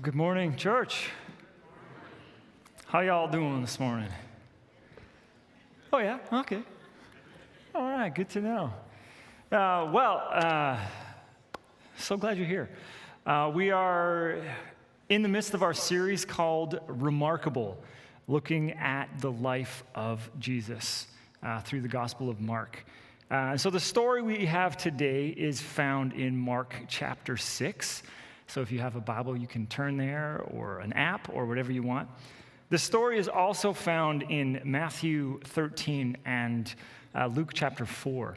Well, good morning, church. How y'all doing this morning? Oh, yeah? Okay. All right, good to know. Uh, well, uh, so glad you're here. Uh, we are in the midst of our series called Remarkable, looking at the life of Jesus uh, through the Gospel of Mark. Uh, so, the story we have today is found in Mark chapter 6. So if you have a Bible, you can turn there, or an app, or whatever you want. The story is also found in Matthew 13 and uh, Luke chapter 4.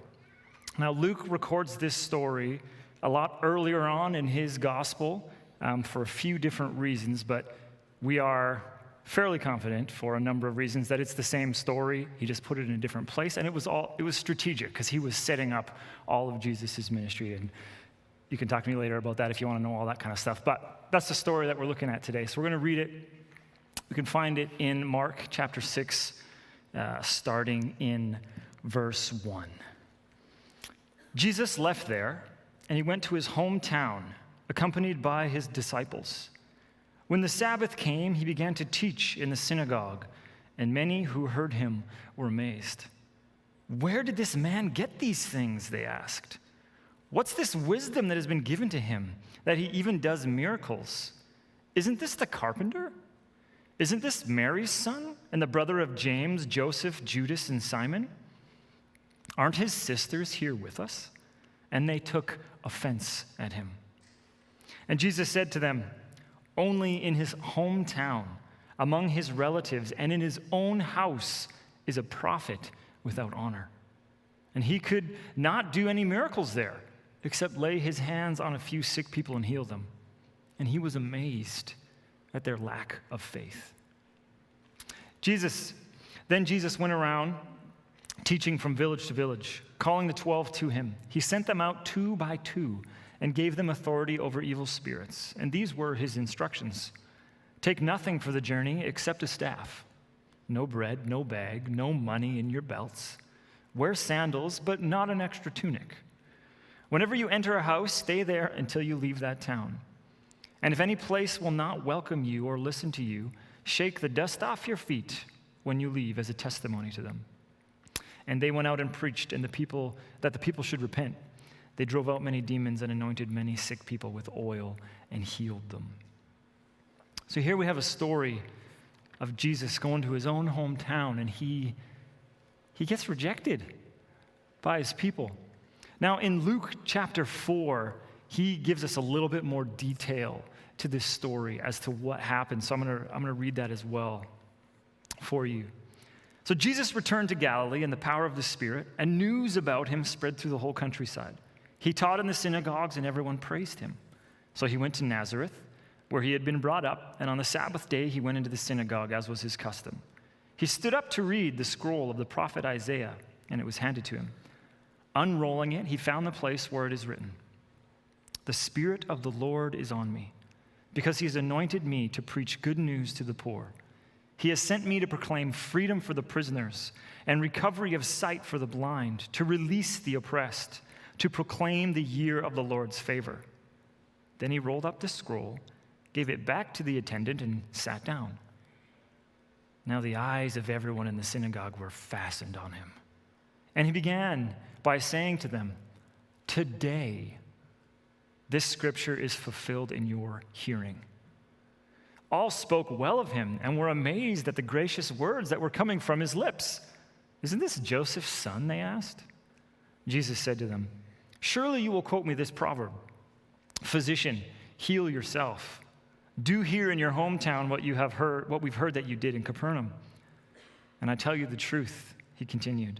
Now, Luke records this story a lot earlier on in his gospel um, for a few different reasons, but we are fairly confident for a number of reasons that it's the same story. He just put it in a different place, and it was all it was strategic because he was setting up all of Jesus' ministry and you can talk to me later about that if you want to know all that kind of stuff. But that's the story that we're looking at today. So we're going to read it. You can find it in Mark chapter 6, uh, starting in verse 1. Jesus left there and he went to his hometown, accompanied by his disciples. When the Sabbath came, he began to teach in the synagogue, and many who heard him were amazed. Where did this man get these things? They asked. What's this wisdom that has been given to him that he even does miracles? Isn't this the carpenter? Isn't this Mary's son and the brother of James, Joseph, Judas, and Simon? Aren't his sisters here with us? And they took offense at him. And Jesus said to them, Only in his hometown, among his relatives, and in his own house is a prophet without honor. And he could not do any miracles there except lay his hands on a few sick people and heal them. And he was amazed at their lack of faith. Jesus, then Jesus went around teaching from village to village, calling the 12 to him. He sent them out two by two and gave them authority over evil spirits. And these were his instructions Take nothing for the journey except a staff no bread, no bag, no money in your belts. Wear sandals, but not an extra tunic. Whenever you enter a house, stay there until you leave that town. And if any place will not welcome you or listen to you, shake the dust off your feet when you leave as a testimony to them. And they went out and preached and the people that the people should repent. They drove out many demons and anointed many sick people with oil and healed them. So here we have a story of Jesus going to his own hometown and he he gets rejected by his people. Now, in Luke chapter 4, he gives us a little bit more detail to this story as to what happened. So I'm going to I'm going to read that as well for you. So Jesus returned to Galilee in the power of the Spirit, and news about him spread through the whole countryside. He taught in the synagogues, and everyone praised him. So he went to Nazareth, where he had been brought up, and on the Sabbath day he went into the synagogue, as was his custom. He stood up to read the scroll of the prophet Isaiah, and it was handed to him. Unrolling it, he found the place where it is written The Spirit of the Lord is on me, because he has anointed me to preach good news to the poor. He has sent me to proclaim freedom for the prisoners and recovery of sight for the blind, to release the oppressed, to proclaim the year of the Lord's favor. Then he rolled up the scroll, gave it back to the attendant, and sat down. Now the eyes of everyone in the synagogue were fastened on him. And he began by saying to them, Today, this scripture is fulfilled in your hearing. All spoke well of him and were amazed at the gracious words that were coming from his lips. Isn't this Joseph's son? They asked. Jesus said to them, Surely you will quote me this proverb Physician, heal yourself. Do here in your hometown what you have heard, what we've heard that you did in Capernaum. And I tell you the truth, he continued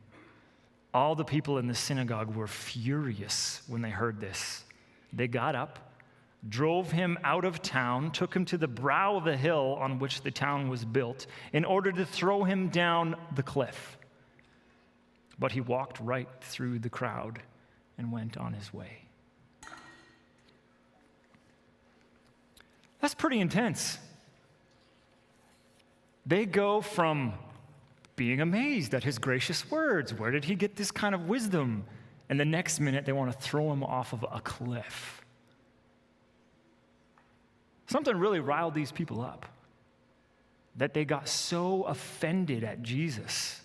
All the people in the synagogue were furious when they heard this. They got up, drove him out of town, took him to the brow of the hill on which the town was built, in order to throw him down the cliff. But he walked right through the crowd and went on his way. That's pretty intense. They go from being amazed at his gracious words. Where did he get this kind of wisdom? And the next minute, they want to throw him off of a cliff. Something really riled these people up that they got so offended at Jesus.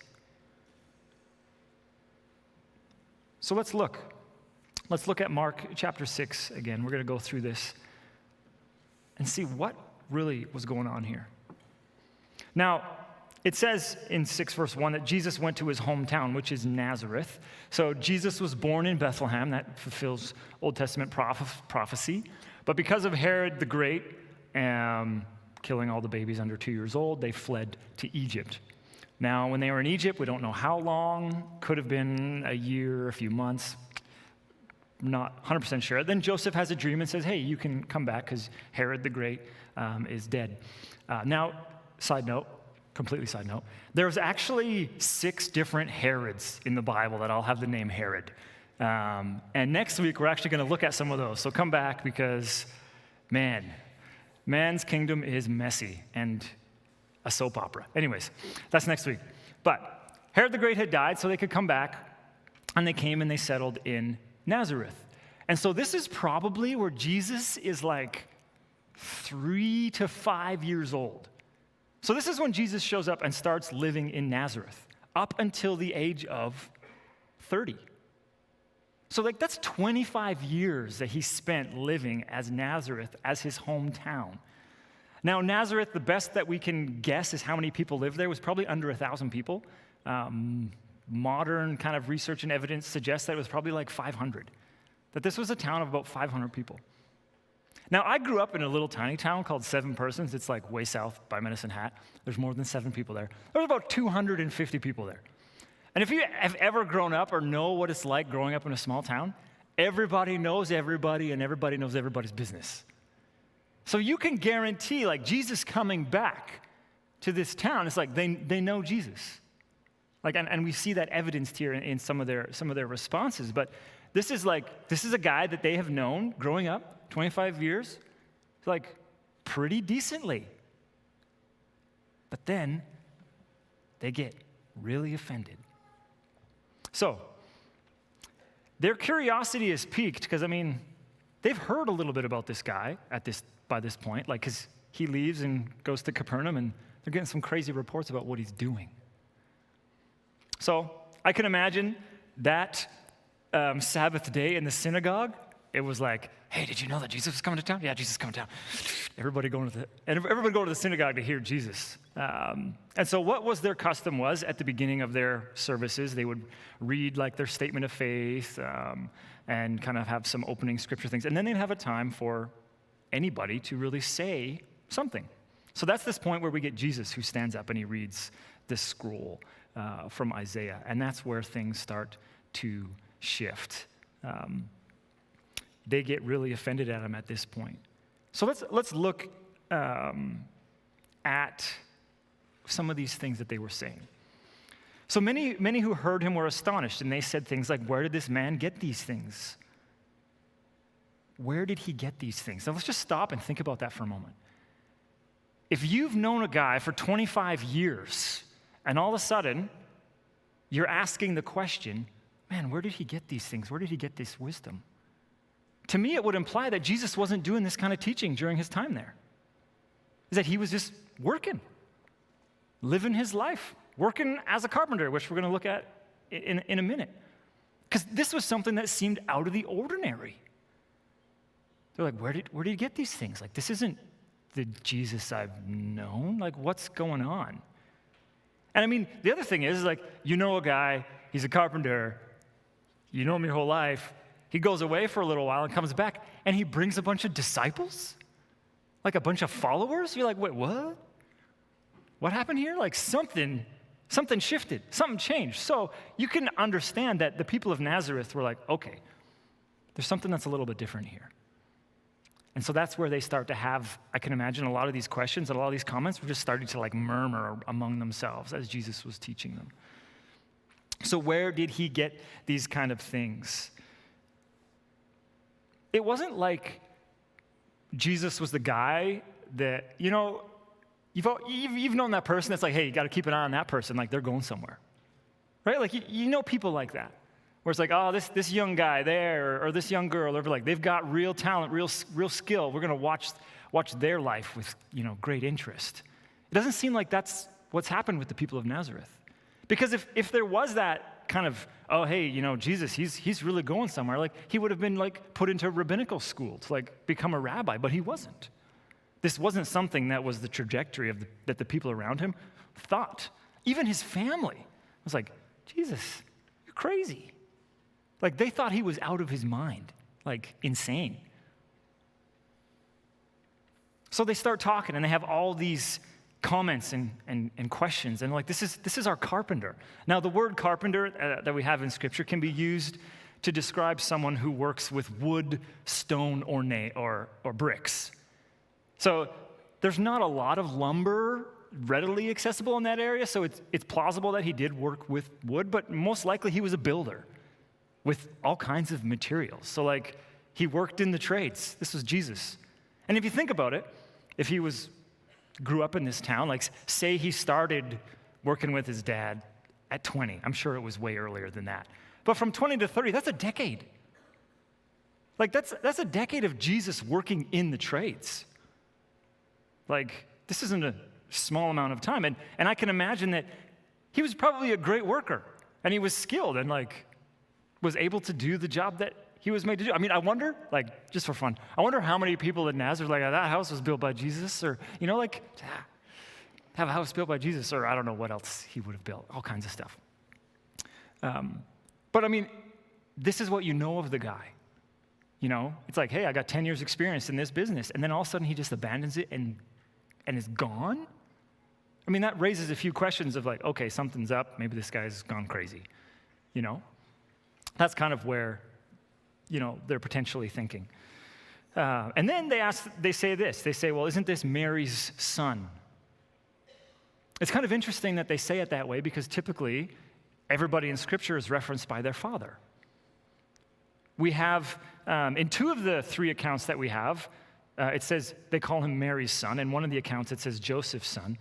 So let's look. Let's look at Mark chapter 6 again. We're going to go through this and see what really was going on here. Now, it says in 6 verse 1 that Jesus went to his hometown, which is Nazareth. So Jesus was born in Bethlehem. That fulfills Old Testament proph- prophecy. But because of Herod the Great um, killing all the babies under two years old, they fled to Egypt. Now, when they were in Egypt, we don't know how long, could have been a year, a few months, not 100% sure. Then Joseph has a dream and says, Hey, you can come back because Herod the Great um, is dead. Uh, now, side note, completely side note, there's actually six different Herods in the Bible that all have the name Herod. Um, and next week, we're actually going to look at some of those. So come back because, man, man's kingdom is messy and a soap opera. Anyways, that's next week. But Herod the Great had died, so they could come back. And they came and they settled in Nazareth. And so this is probably where Jesus is like three to five years old. So this is when Jesus shows up and starts living in Nazareth up until the age of 30. So, like, that's 25 years that he spent living as Nazareth, as his hometown. Now, Nazareth, the best that we can guess is how many people lived there was probably under a 1,000 people. Um, modern kind of research and evidence suggests that it was probably like 500, that this was a town of about 500 people. Now, I grew up in a little tiny town called Seven Persons. It's like way south by Medicine Hat. There's more than seven people there. There's about 250 people there. And if you have ever grown up or know what it's like growing up in a small town, everybody knows everybody and everybody knows everybody's business. So you can guarantee, like, Jesus coming back to this town, it's like they, they know Jesus. Like, and, and we see that evidenced here in, in some, of their, some of their responses. But this is like, this is a guy that they have known growing up 25 years, like pretty decently. But then they get really offended. So, their curiosity is piqued because, I mean, they've heard a little bit about this guy at this, by this point, like, because he leaves and goes to Capernaum, and they're getting some crazy reports about what he's doing. So I can imagine that um, Sabbath day in the synagogue, it was like, hey, did you know that Jesus is coming to town? Yeah, Jesus is coming to town. Everybody going to the, and everybody going to the synagogue to hear Jesus. Um, and so what was their custom was at the beginning of their services, they would read like their statement of faith um, and kind of have some opening scripture things. And then they'd have a time for anybody to really say something. So that's this point where we get Jesus who stands up and he reads this scroll uh, from Isaiah. And that's where things start to shift. Um, they get really offended at him at this point. So let's, let's look um, at some of these things that they were saying. So many, many who heard him were astonished, and they said things like, Where did this man get these things? Where did he get these things? Now let's just stop and think about that for a moment. If you've known a guy for 25 years, and all of a sudden, you're asking the question, man, where did he get these things? Where did he get this wisdom? To me, it would imply that Jesus wasn't doing this kind of teaching during his time there. Is that he was just working, living his life, working as a carpenter, which we're going to look at in, in a minute. Because this was something that seemed out of the ordinary. They're like, where did, where did he get these things? Like, this isn't the Jesus I've known. Like, what's going on? And I mean, the other thing is, like, you know a guy, he's a carpenter, you know him your whole life. He goes away for a little while and comes back, and he brings a bunch of disciples, like a bunch of followers. You're like, wait, what? What happened here? Like something, something shifted, something changed. So you can understand that the people of Nazareth were like, okay, there's something that's a little bit different here. And so that's where they start to have, I can imagine, a lot of these questions and a lot of these comments were just starting to like murmur among themselves as Jesus was teaching them. So, where did he get these kind of things? It wasn't like Jesus was the guy that, you know, you've, you've known that person that's like, hey, you got to keep an eye on that person, like they're going somewhere. Right? Like, you, you know people like that where it's like, oh, this, this young guy there, or, or this young girl, or like they've got real talent, real, real skill. We're going to watch, watch their life with you know, great interest. It doesn't seem like that's what's happened with the people of Nazareth. Because if, if there was that kind of, oh, hey, you know, Jesus, he's, he's really going somewhere, like he would have been like put into rabbinical school to like become a rabbi, but he wasn't. This wasn't something that was the trajectory of the, that the people around him thought. Even his family was like, Jesus, you're crazy. Like they thought he was out of his mind, like insane. So they start talking and they have all these comments and, and, and questions. And like, this is, this is our carpenter. Now, the word carpenter uh, that we have in Scripture can be used to describe someone who works with wood, stone, or, na- or, or bricks. So there's not a lot of lumber readily accessible in that area, so it's, it's plausible that he did work with wood, but most likely he was a builder with all kinds of materials. So, like, he worked in the trades. This was Jesus. And if you think about it, if he was grew up in this town, like, say he started working with his dad at 20, I'm sure it was way earlier than that. But from 20 to 30, that's a decade. Like, that's, that's a decade of Jesus working in the trades. Like, this isn't a small amount of time. And, and I can imagine that he was probably a great worker and he was skilled and, like, was able to do the job that he was made to do. I mean, I wonder, like, just for fun, I wonder how many people in Nazareth, like, that house was built by Jesus, or, you know, like, have a house built by Jesus, or I don't know what else he would have built, all kinds of stuff. Um, but I mean, this is what you know of the guy. You know, it's like, hey, I got 10 years experience in this business. And then all of a sudden he just abandons it and, and is gone? I mean, that raises a few questions of like, okay, something's up. Maybe this guy's gone crazy. You know? That's kind of where, you know, they're potentially thinking. Uh, and then they ask, they say this. They say, well, isn't this Mary's son? It's kind of interesting that they say it that way because typically everybody in Scripture is referenced by their father. We have, um, in two of the three accounts that we have, uh, it says they call him Mary's son. In one of the accounts, it says Joseph's son.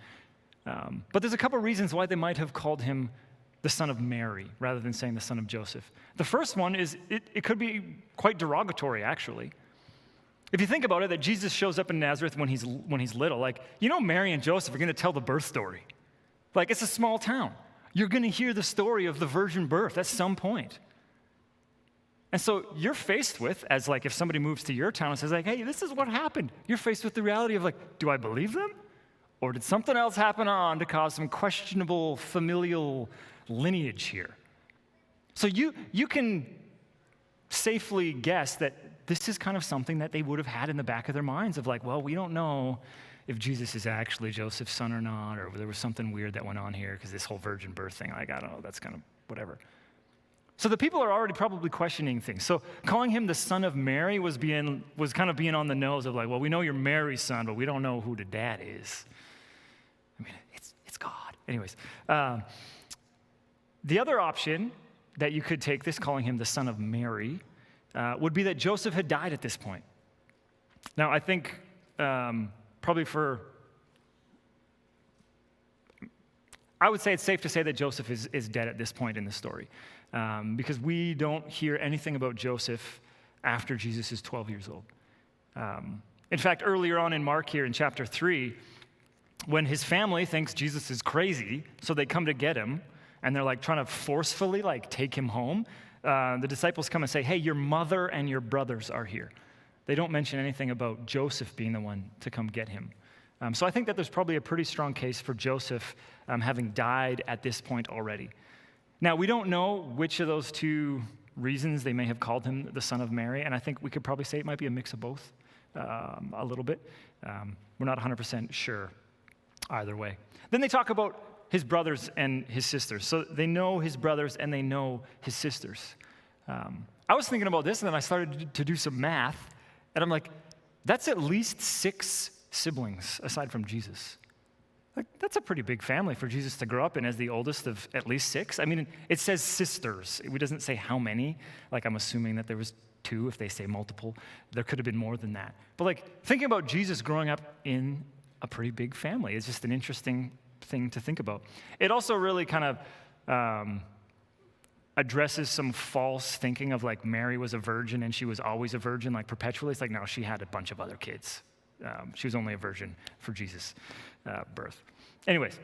Um, but there's a couple reasons why they might have called him the son of Mary rather than saying the son of Joseph. The first one is it, it could be quite derogatory, actually. If you think about it, that Jesus shows up in Nazareth when he's, when he's little, like, you know, Mary and Joseph are going to tell the birth story. Like, it's a small town. You're going to hear the story of the virgin birth at some point. And so you're faced with, as like if somebody moves to your town and says, like, hey, this is what happened. You're faced with the reality of like, do I believe them? Or did something else happen on to cause some questionable familial lineage here. So you, you can safely guess that this is kind of something that they would have had in the back of their minds of like, well, we don't know if Jesus is actually Joseph's son or not, or there was something weird that went on here because this whole virgin birth thing, like, I don't know, that's kind of whatever. So the people are already probably questioning things. So calling him the son of Mary was being was kind of being on the nose of like, well, we know you're Mary's son, but we don't know who the dad is. I mean, it's it's God. Anyways, um, the other option that you could take, this calling him the son of Mary, uh, would be that Joseph had died at this point. Now, I think um, probably for, I would say it's safe to say that Joseph is, is dead at this point in the story um, because we don't hear anything about Joseph after Jesus is 12 years old. Um, in fact, earlier on in Mark here in chapter 3, when his family thinks Jesus is crazy, so they come to get him, and they're like trying to forcefully like take him home, uh, the disciples come and say, Hey, your mother and your brothers are here. They don't mention anything about Joseph being the one to come get him. Um, so I think that there's probably a pretty strong case for Joseph um, having died at this point already. Now, we don't know which of those two reasons they may have called him the son of Mary, and I think we could probably say it might be a mix of both um, a little bit. Um, we're not 100% sure either way. Then they talk about his brothers and his sisters. So they know his brothers and they know his sisters. Um, I was thinking about this and then I started to do some math, and I'm like, That's at least six siblings aside from Jesus. Like, that's a pretty big family for Jesus to grow up in as the oldest of at least six. I mean, it says sisters. It doesn't say how many. Like, I'm assuming that there was two if they say multiple. There could have been more than that. But, like, thinking about Jesus growing up in a pretty big family is just an interesting thing to think about. It also really kind of um, addresses some false thinking of like Mary was a virgin and she was always a virgin, like perpetually. It's like, no, she had a bunch of other kids. Um, she was only a virgin for Jesus' uh, birth. Anyways,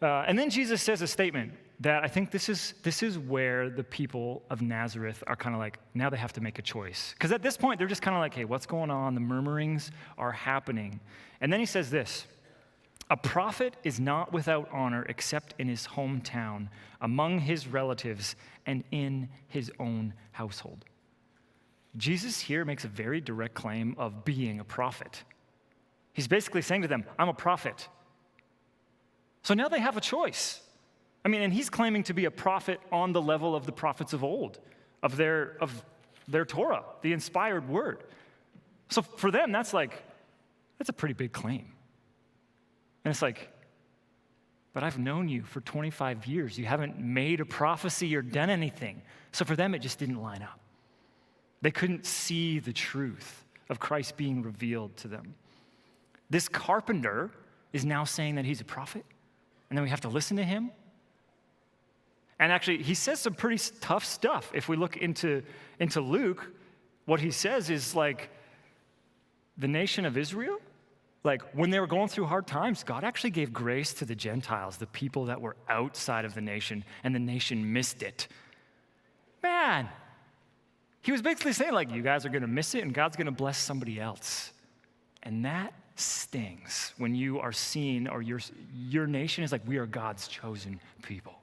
uh, and then Jesus says a statement that I think this is, this is where the people of Nazareth are kind of like, now they have to make a choice. Because at this point, they're just kind of like, hey, what's going on? The murmurings are happening. And then he says this A prophet is not without honor except in his hometown, among his relatives, and in his own household. Jesus here makes a very direct claim of being a prophet. He's basically saying to them, I'm a prophet. So now they have a choice. I mean, and he's claiming to be a prophet on the level of the prophets of old, of their, of their Torah, the inspired word. So for them, that's like, that's a pretty big claim. And it's like, but I've known you for 25 years. You haven't made a prophecy or done anything. So for them, it just didn't line up. They couldn't see the truth of Christ being revealed to them. This carpenter is now saying that he's a prophet, and then we have to listen to him. And actually, he says some pretty tough stuff. If we look into, into Luke, what he says is like, the nation of Israel, like when they were going through hard times, God actually gave grace to the Gentiles, the people that were outside of the nation, and the nation missed it. Man, he was basically saying, like, you guys are going to miss it and God's going to bless somebody else. And that stings when you are seen or your, your nation is like, we are God's chosen people.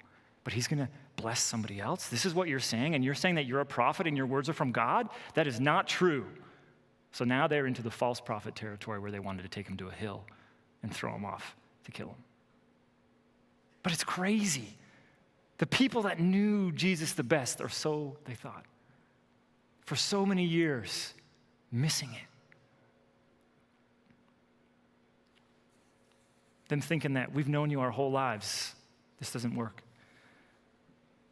But he's going to bless somebody else. This is what you're saying. And you're saying that you're a prophet and your words are from God? That is not true. So now they're into the false prophet territory where they wanted to take him to a hill and throw him off to kill him. But it's crazy. The people that knew Jesus the best, or so they thought, for so many years, missing it. Them thinking that we've known you our whole lives, this doesn't work.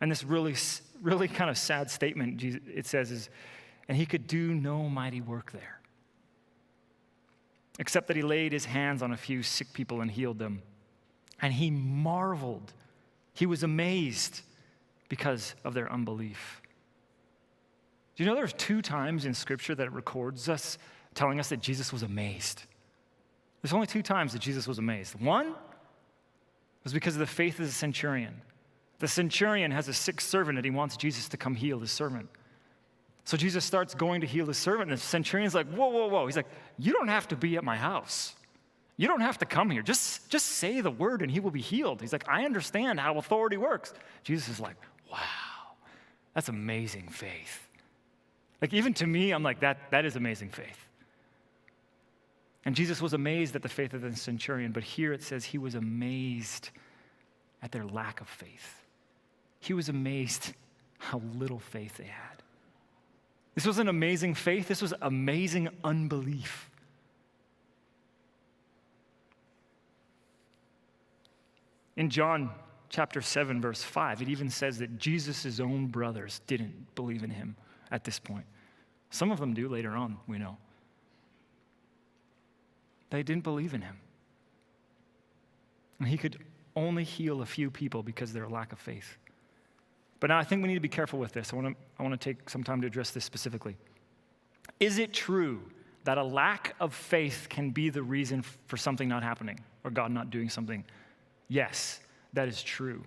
And this really, really kind of sad statement it says is, and he could do no mighty work there, except that he laid his hands on a few sick people and healed them. And he marveled, he was amazed because of their unbelief. Do you know there's two times in Scripture that it records us telling us that Jesus was amazed? There's only two times that Jesus was amazed. One was because of the faith of the centurion. The centurion has a sick servant and he wants Jesus to come heal his servant. So Jesus starts going to heal his servant, and the centurion's like, Whoa, whoa, whoa. He's like, You don't have to be at my house. You don't have to come here. Just, just say the word and he will be healed. He's like, I understand how authority works. Jesus is like, Wow, that's amazing faith. Like, even to me, I'm like, that, that is amazing faith. And Jesus was amazed at the faith of the centurion, but here it says he was amazed at their lack of faith. He was amazed how little faith they had. This was an amazing faith, this was amazing unbelief. In John chapter 7, verse 5, it even says that Jesus' own brothers didn't believe in him at this point. Some of them do later on, we know. They didn't believe in him. And he could only heal a few people because of their lack of faith. But now I think we need to be careful with this. I want to, I want to take some time to address this specifically. Is it true that a lack of faith can be the reason for something not happening or God not doing something? Yes, that is true.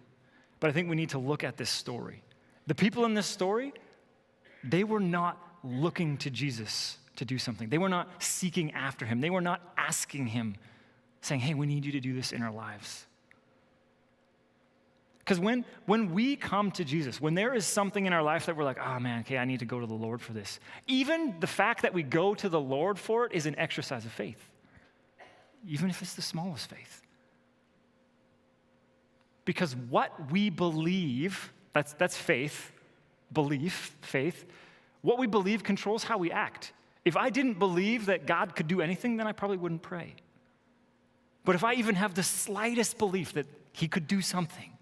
But I think we need to look at this story. The people in this story, they were not looking to Jesus to do something. They were not seeking after him. They were not asking him, saying, Hey, we need you to do this in our lives. Because when, when we come to Jesus, when there is something in our life that we're like, oh man, okay, I need to go to the Lord for this, even the fact that we go to the Lord for it is an exercise of faith, even if it's the smallest faith. Because what we believe, that's, that's faith, belief, faith, what we believe controls how we act. If I didn't believe that God could do anything, then I probably wouldn't pray. But if I even have the slightest belief that He could do something,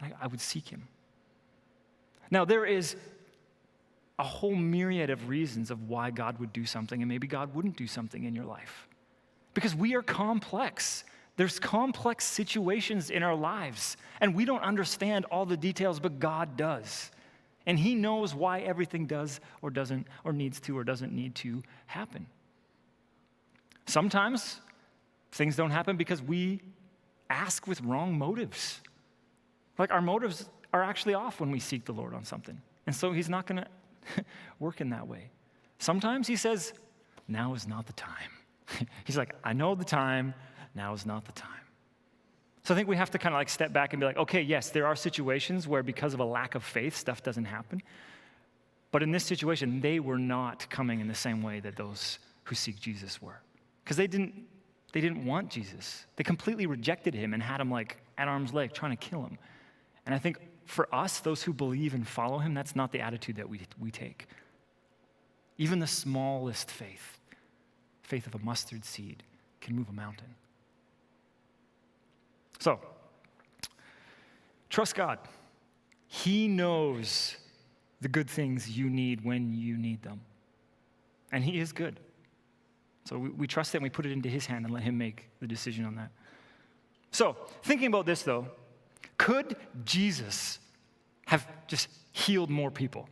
I, I would seek Him. Now, there is a whole myriad of reasons of why God would do something, and maybe God wouldn't do something in your life. Because we are complex. There's complex situations in our lives, and we don't understand all the details, but God does. And He knows why everything does or doesn't, or needs to or doesn't need to happen. Sometimes things don't happen because we ask with wrong motives. Like our motives are actually off when we seek the Lord on something. And so He's not going to work in that way. Sometimes He says, Now is not the time. He's like, I know the time, now is not the time. So I think we have to kind of like step back and be like, okay, yes, there are situations where because of a lack of faith, stuff doesn't happen. But in this situation, they were not coming in the same way that those who seek Jesus were. Because they didn't, they didn't want Jesus. They completely rejected him and had him like at arm's length, trying to kill him. And I think for us, those who believe and follow him, that's not the attitude that we, we take. Even the smallest faith faith of a mustard seed can move a mountain. So, trust God. He knows the good things you need when you need them. And He is good. So we, we trust that and we put it into His hand and let Him make the decision on that. So, thinking about this though, could Jesus have just healed more people?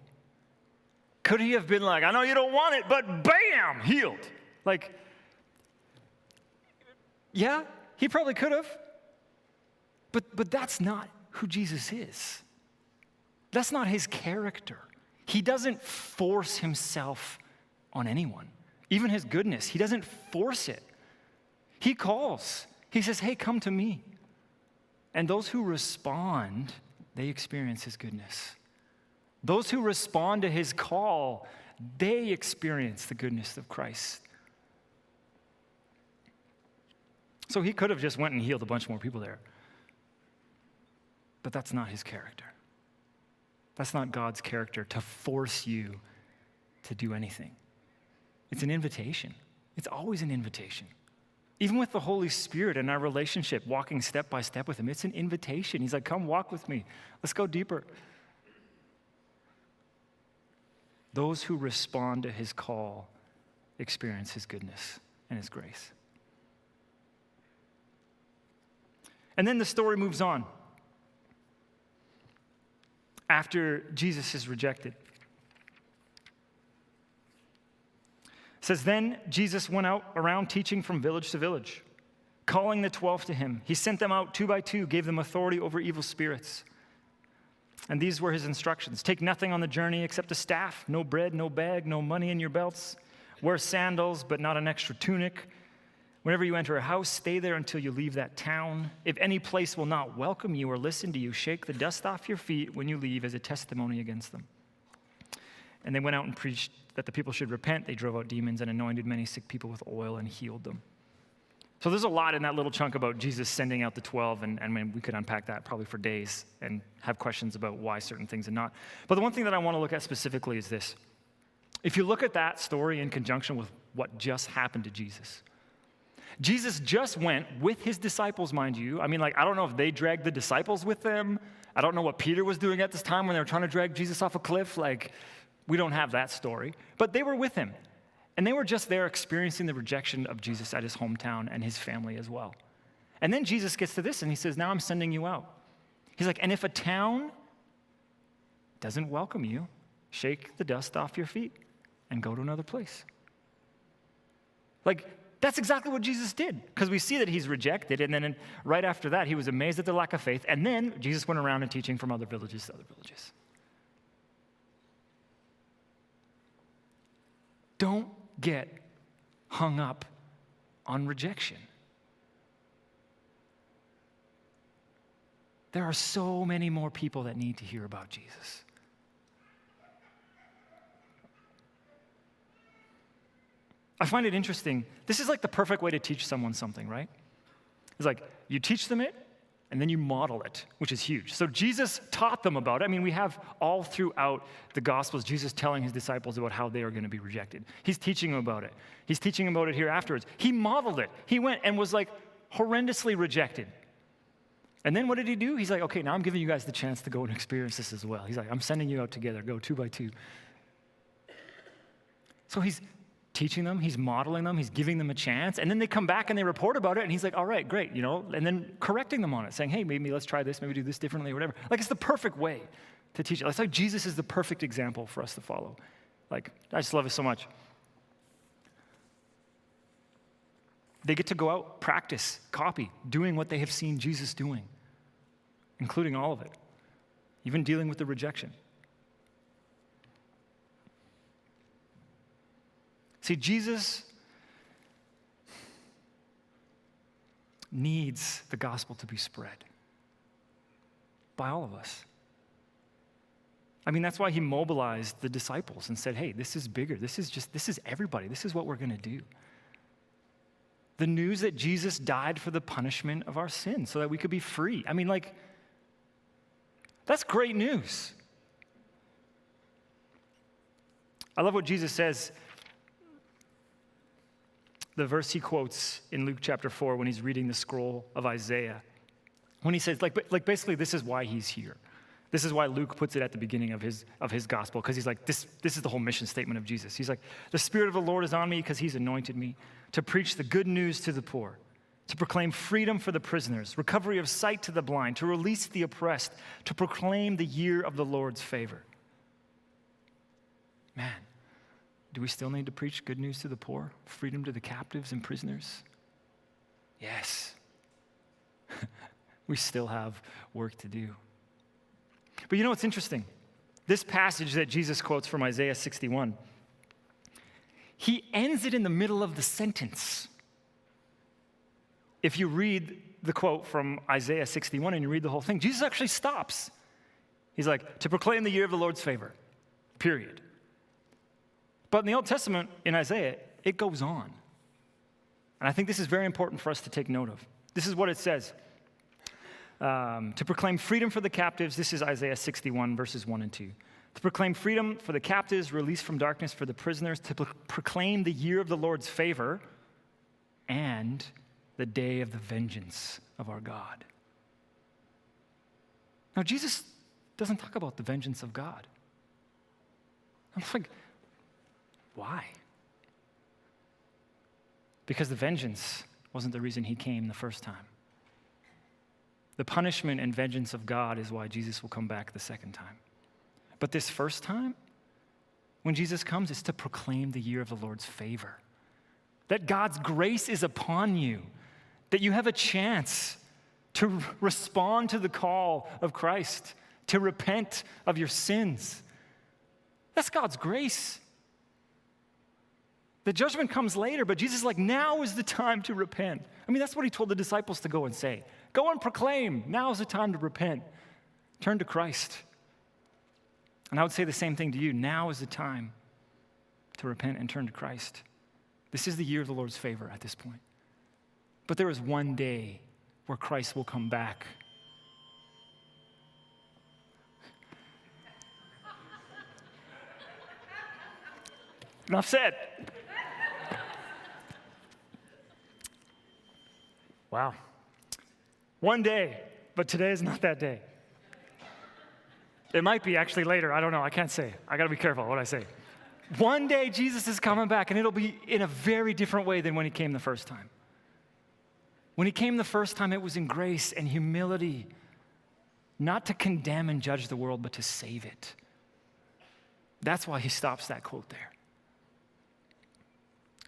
Could He have been like, I know you don't want it, but bam, healed? Like, yeah, he probably could have. But, but that's not who Jesus is. That's not his character. He doesn't force himself on anyone, even his goodness. He doesn't force it. He calls, he says, Hey, come to me. And those who respond, they experience his goodness. Those who respond to his call, they experience the goodness of Christ. So he could have just went and healed a bunch more people there. But that's not his character. That's not God's character to force you to do anything. It's an invitation. It's always an invitation. Even with the Holy Spirit and our relationship, walking step by step with Him, it's an invitation. He's like, Come walk with me. Let's go deeper. Those who respond to His call experience His goodness and His grace. And then the story moves on. After Jesus is rejected. Says then Jesus went out around teaching from village to village, calling the 12 to him. He sent them out two by two, gave them authority over evil spirits. And these were his instructions Take nothing on the journey except a staff, no bread, no bag, no money in your belts. Wear sandals, but not an extra tunic. Whenever you enter a house, stay there until you leave that town. If any place will not welcome you or listen to you, shake the dust off your feet when you leave as a testimony against them. And they went out and preached that the people should repent. They drove out demons and anointed many sick people with oil and healed them. So there's a lot in that little chunk about Jesus sending out the 12, and, and I mean, we could unpack that probably for days and have questions about why certain things are not. But the one thing that I want to look at specifically is this. If you look at that story in conjunction with what just happened to Jesus, Jesus just went with his disciples, mind you. I mean, like, I don't know if they dragged the disciples with them. I don't know what Peter was doing at this time when they were trying to drag Jesus off a cliff. Like, we don't have that story. But they were with him. And they were just there experiencing the rejection of Jesus at his hometown and his family as well. And then Jesus gets to this and he says, Now I'm sending you out. He's like, And if a town doesn't welcome you, shake the dust off your feet and go to another place. Like, that's exactly what Jesus did because we see that he's rejected. And then right after that, he was amazed at the lack of faith. And then Jesus went around and teaching from other villages to other villages. Don't get hung up on rejection. There are so many more people that need to hear about Jesus. I find it interesting. This is like the perfect way to teach someone something, right? It's like you teach them it, and then you model it, which is huge. So Jesus taught them about it. I mean, we have all throughout the Gospels Jesus telling his disciples about how they are going to be rejected. He's teaching them about it. He's teaching them about it here afterwards. He modeled it. He went and was like horrendously rejected. And then what did he do? He's like, okay, now I'm giving you guys the chance to go and experience this as well. He's like, I'm sending you out together, go two by two. So he's teaching them, he's modeling them, he's giving them a chance. And then they come back and they report about it, and he's like, all right, great, you know, and then correcting them on it, saying, hey, maybe let's try this, maybe do this differently, or whatever. Like, it's the perfect way to teach it. It's like Jesus is the perfect example for us to follow. Like, I just love it so much. They get to go out, practice, copy, doing what they have seen Jesus doing, including all of it, even dealing with the rejection. See, Jesus needs the gospel to be spread by all of us. I mean, that's why he mobilized the disciples and said, hey, this is bigger. This is just, this is everybody. This is what we're going to do. The news that Jesus died for the punishment of our sins so that we could be free. I mean, like, that's great news. I love what Jesus says the verse he quotes in Luke chapter 4 when he's reading the scroll of Isaiah. When he says, like, like basically, this is why he's here. This is why Luke puts it at the beginning of his, of his gospel, because he's like, this, this is the whole mission statement of Jesus. He's like, the Spirit of the Lord is on me because he's anointed me to preach the good news to the poor, to proclaim freedom for the prisoners, recovery of sight to the blind, to release the oppressed, to proclaim the year of the Lord's favor. Man, do we still need to preach good news to the poor, freedom to the captives and prisoners? Yes. we still have work to do. But you know what's interesting? This passage that Jesus quotes from Isaiah 61, he ends it in the middle of the sentence. If you read the quote from Isaiah 61 and you read the whole thing, Jesus actually stops. He's like, to proclaim the year of the Lord's favor, period. But in the Old Testament, in Isaiah, it goes on. And I think this is very important for us to take note of. This is what it says um, To proclaim freedom for the captives, this is Isaiah 61, verses 1 and 2. To proclaim freedom for the captives, release from darkness for the prisoners, to pro- proclaim the year of the Lord's favor and the day of the vengeance of our God. Now, Jesus doesn't talk about the vengeance of God. I'm like, why? Because the vengeance wasn't the reason he came the first time. The punishment and vengeance of God is why Jesus will come back the second time. But this first time, when Jesus comes, is to proclaim the year of the Lord's favor. That God's grace is upon you, that you have a chance to respond to the call of Christ, to repent of your sins. That's God's grace. The judgment comes later, but Jesus is like, now is the time to repent. I mean, that's what he told the disciples to go and say. Go and proclaim, now is the time to repent. Turn to Christ. And I would say the same thing to you. Now is the time to repent and turn to Christ. This is the year of the Lord's favor at this point. But there is one day where Christ will come back. Enough said. Wow. One day, but today is not that day. It might be actually later. I don't know. I can't say. I got to be careful what I say. One day, Jesus is coming back, and it'll be in a very different way than when he came the first time. When he came the first time, it was in grace and humility, not to condemn and judge the world, but to save it. That's why he stops that quote there.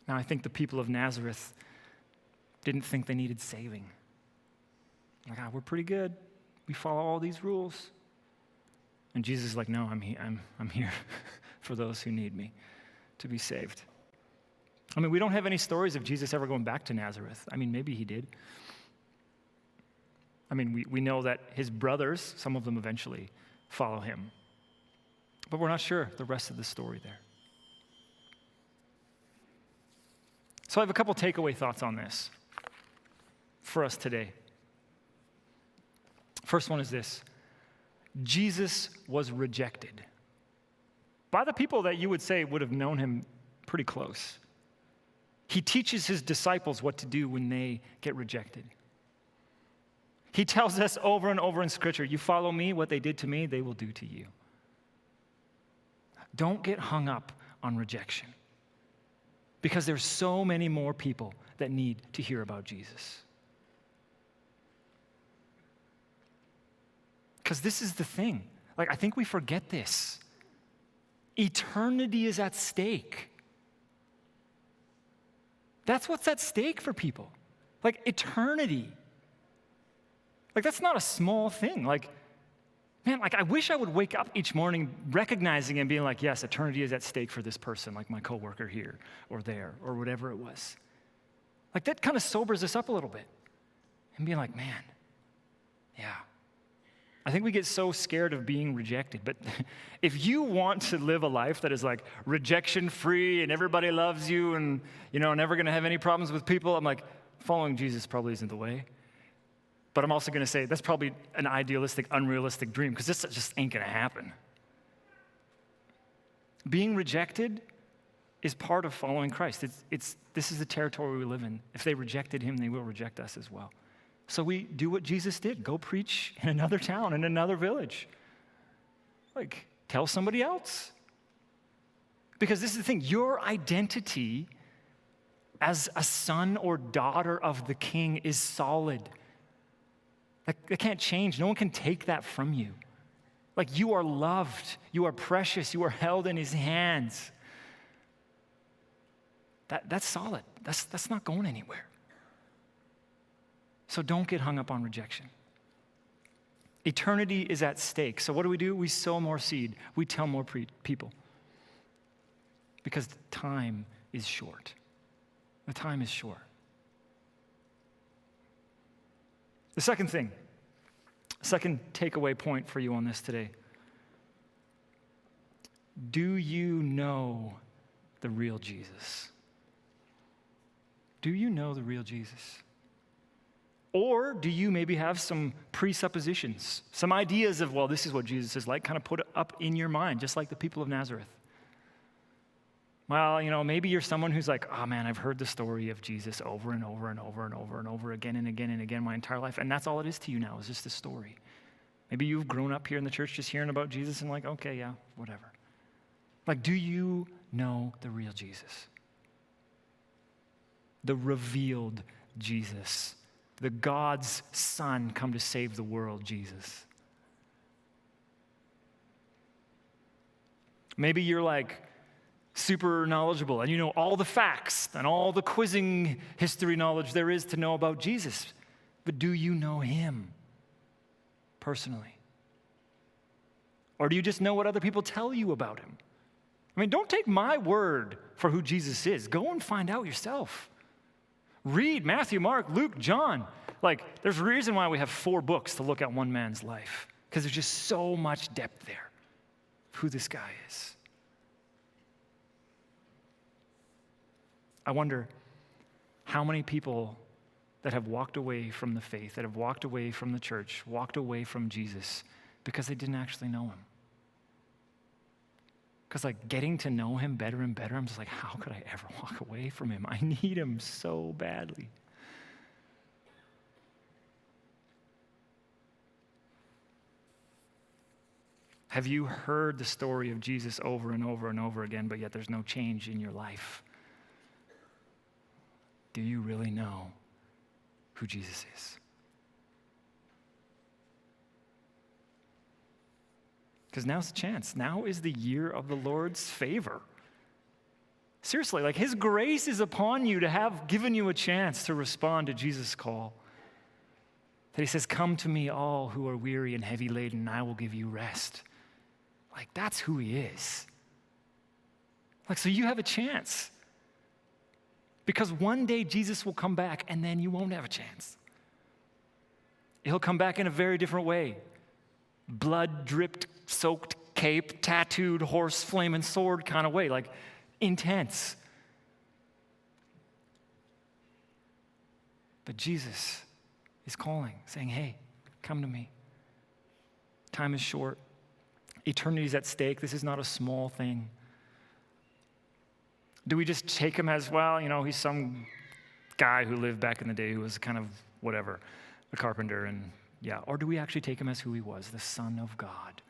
Now, I think the people of Nazareth didn't think they needed saving. Like, ah, we're pretty good. We follow all these rules. And Jesus is like, no, I'm, he- I'm, I'm here for those who need me to be saved. I mean, we don't have any stories of Jesus ever going back to Nazareth. I mean, maybe he did. I mean, we, we know that his brothers, some of them eventually follow him. But we're not sure the rest of the story there. So I have a couple takeaway thoughts on this for us today. First one is this Jesus was rejected by the people that you would say would have known him pretty close. He teaches his disciples what to do when they get rejected. He tells us over and over in Scripture you follow me, what they did to me, they will do to you. Don't get hung up on rejection because there's so many more people that need to hear about Jesus. Because this is the thing. Like, I think we forget this. Eternity is at stake. That's what's at stake for people. Like, eternity. Like, that's not a small thing. Like, man, like, I wish I would wake up each morning recognizing and being like, yes, eternity is at stake for this person, like my coworker here or there or whatever it was. Like, that kind of sobers us up a little bit and being like, man, yeah. I think we get so scared of being rejected. But if you want to live a life that is like rejection free and everybody loves you and, you know, never going to have any problems with people, I'm like, following Jesus probably isn't the way. But I'm also going to say that's probably an idealistic, unrealistic dream because this just ain't going to happen. Being rejected is part of following Christ. It's, it's, this is the territory we live in. If they rejected him, they will reject us as well. So we do what Jesus did go preach in another town, in another village. Like, tell somebody else. Because this is the thing your identity as a son or daughter of the king is solid. That, that can't change. No one can take that from you. Like you are loved, you are precious, you are held in his hands. That, that's solid. That's, that's not going anywhere. So don't get hung up on rejection. Eternity is at stake. So what do we do? We sow more seed, we tell more pre- people. Because time is short. The time is short. The second thing, second takeaway point for you on this today. Do you know the real Jesus? Do you know the real Jesus? Or do you maybe have some presuppositions, some ideas of, well, this is what Jesus is like, kind of put up in your mind, just like the people of Nazareth? Well, you know, maybe you're someone who's like, oh man, I've heard the story of Jesus over and over and over and over and over again and again and again my entire life. And that's all it is to you now, is just a story. Maybe you've grown up here in the church just hearing about Jesus and like, okay, yeah, whatever. Like, do you know the real Jesus? The revealed Jesus, the God's Son come to save the world, Jesus. Maybe you're like, super knowledgeable and you know all the facts and all the quizzing history knowledge there is to know about Jesus. But do you know him personally? Or do you just know what other people tell you about him? I mean, don't take my word for who Jesus is. Go and find out yourself. Read Matthew, Mark, Luke, John. Like, there's a reason why we have four books to look at one man's life, because there's just so much depth there of who this guy is. I wonder how many people that have walked away from the faith, that have walked away from the church, walked away from Jesus because they didn't actually know him. Because, like, getting to know him better and better, I'm just like, how could I ever walk away from him? I need him so badly. Have you heard the story of Jesus over and over and over again, but yet there's no change in your life? Do you really know who Jesus is? Because now's the chance. Now is the year of the Lord's favor. Seriously, like His grace is upon you to have given you a chance to respond to Jesus' call. That He says, Come to me, all who are weary and heavy laden, and I will give you rest. Like, that's who He is. Like, so you have a chance. Because one day Jesus will come back and then you won't have a chance. He'll come back in a very different way blood dripped, soaked cape, tattooed horse, flaming sword kind of way, like intense. But Jesus is calling, saying, Hey, come to me. time is short. Eternity is at stake. This is not a small thing. Do we just take him as, well, you know, he's some guy who lived back in the day who was kind of whatever, a carpenter, and yeah. Or do we actually take him as who he was, the Son of God?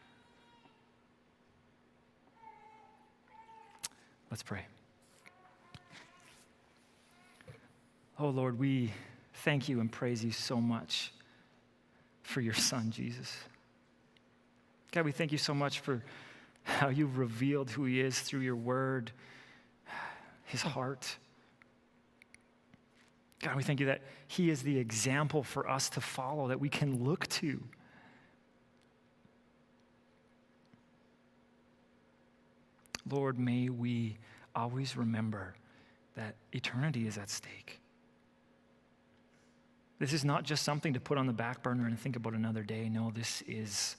Let's pray. Oh Lord, we thank you and praise you so much for your Son, Jesus. God, we thank you so much for how you've revealed who he is through your word, his heart. God, we thank you that he is the example for us to follow, that we can look to. Lord, may we always remember that eternity is at stake. This is not just something to put on the back burner and think about another day. No, this is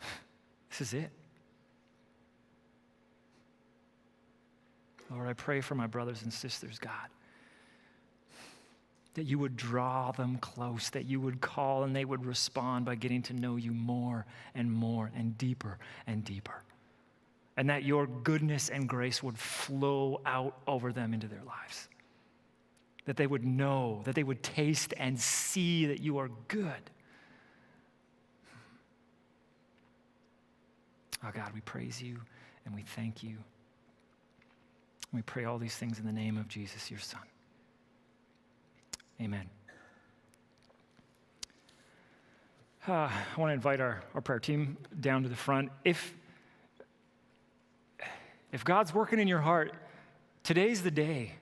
this is it. Lord, I pray for my brothers and sisters, God, that you would draw them close, that you would call and they would respond by getting to know you more and more and deeper and deeper. And that your goodness and grace would flow out over them into their lives. That they would know, that they would taste and see that you are good. Oh God, we praise you and we thank you. We pray all these things in the name of Jesus, your Son. Amen. Uh, I want to invite our, our prayer team down to the front. If, if God's working in your heart, today's the day.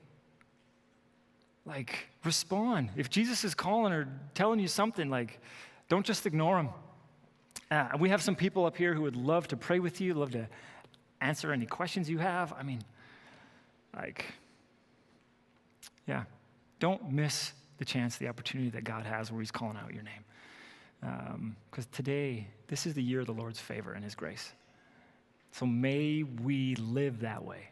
Like, respond. If Jesus is calling or telling you something, like, don't just ignore him. Uh, we have some people up here who would love to pray with you, love to answer any questions you have. I mean, like, yeah, don't miss the chance, the opportunity that God has where He's calling out your name. Because um, today, this is the year of the Lord's favor and His grace. So may we live that way.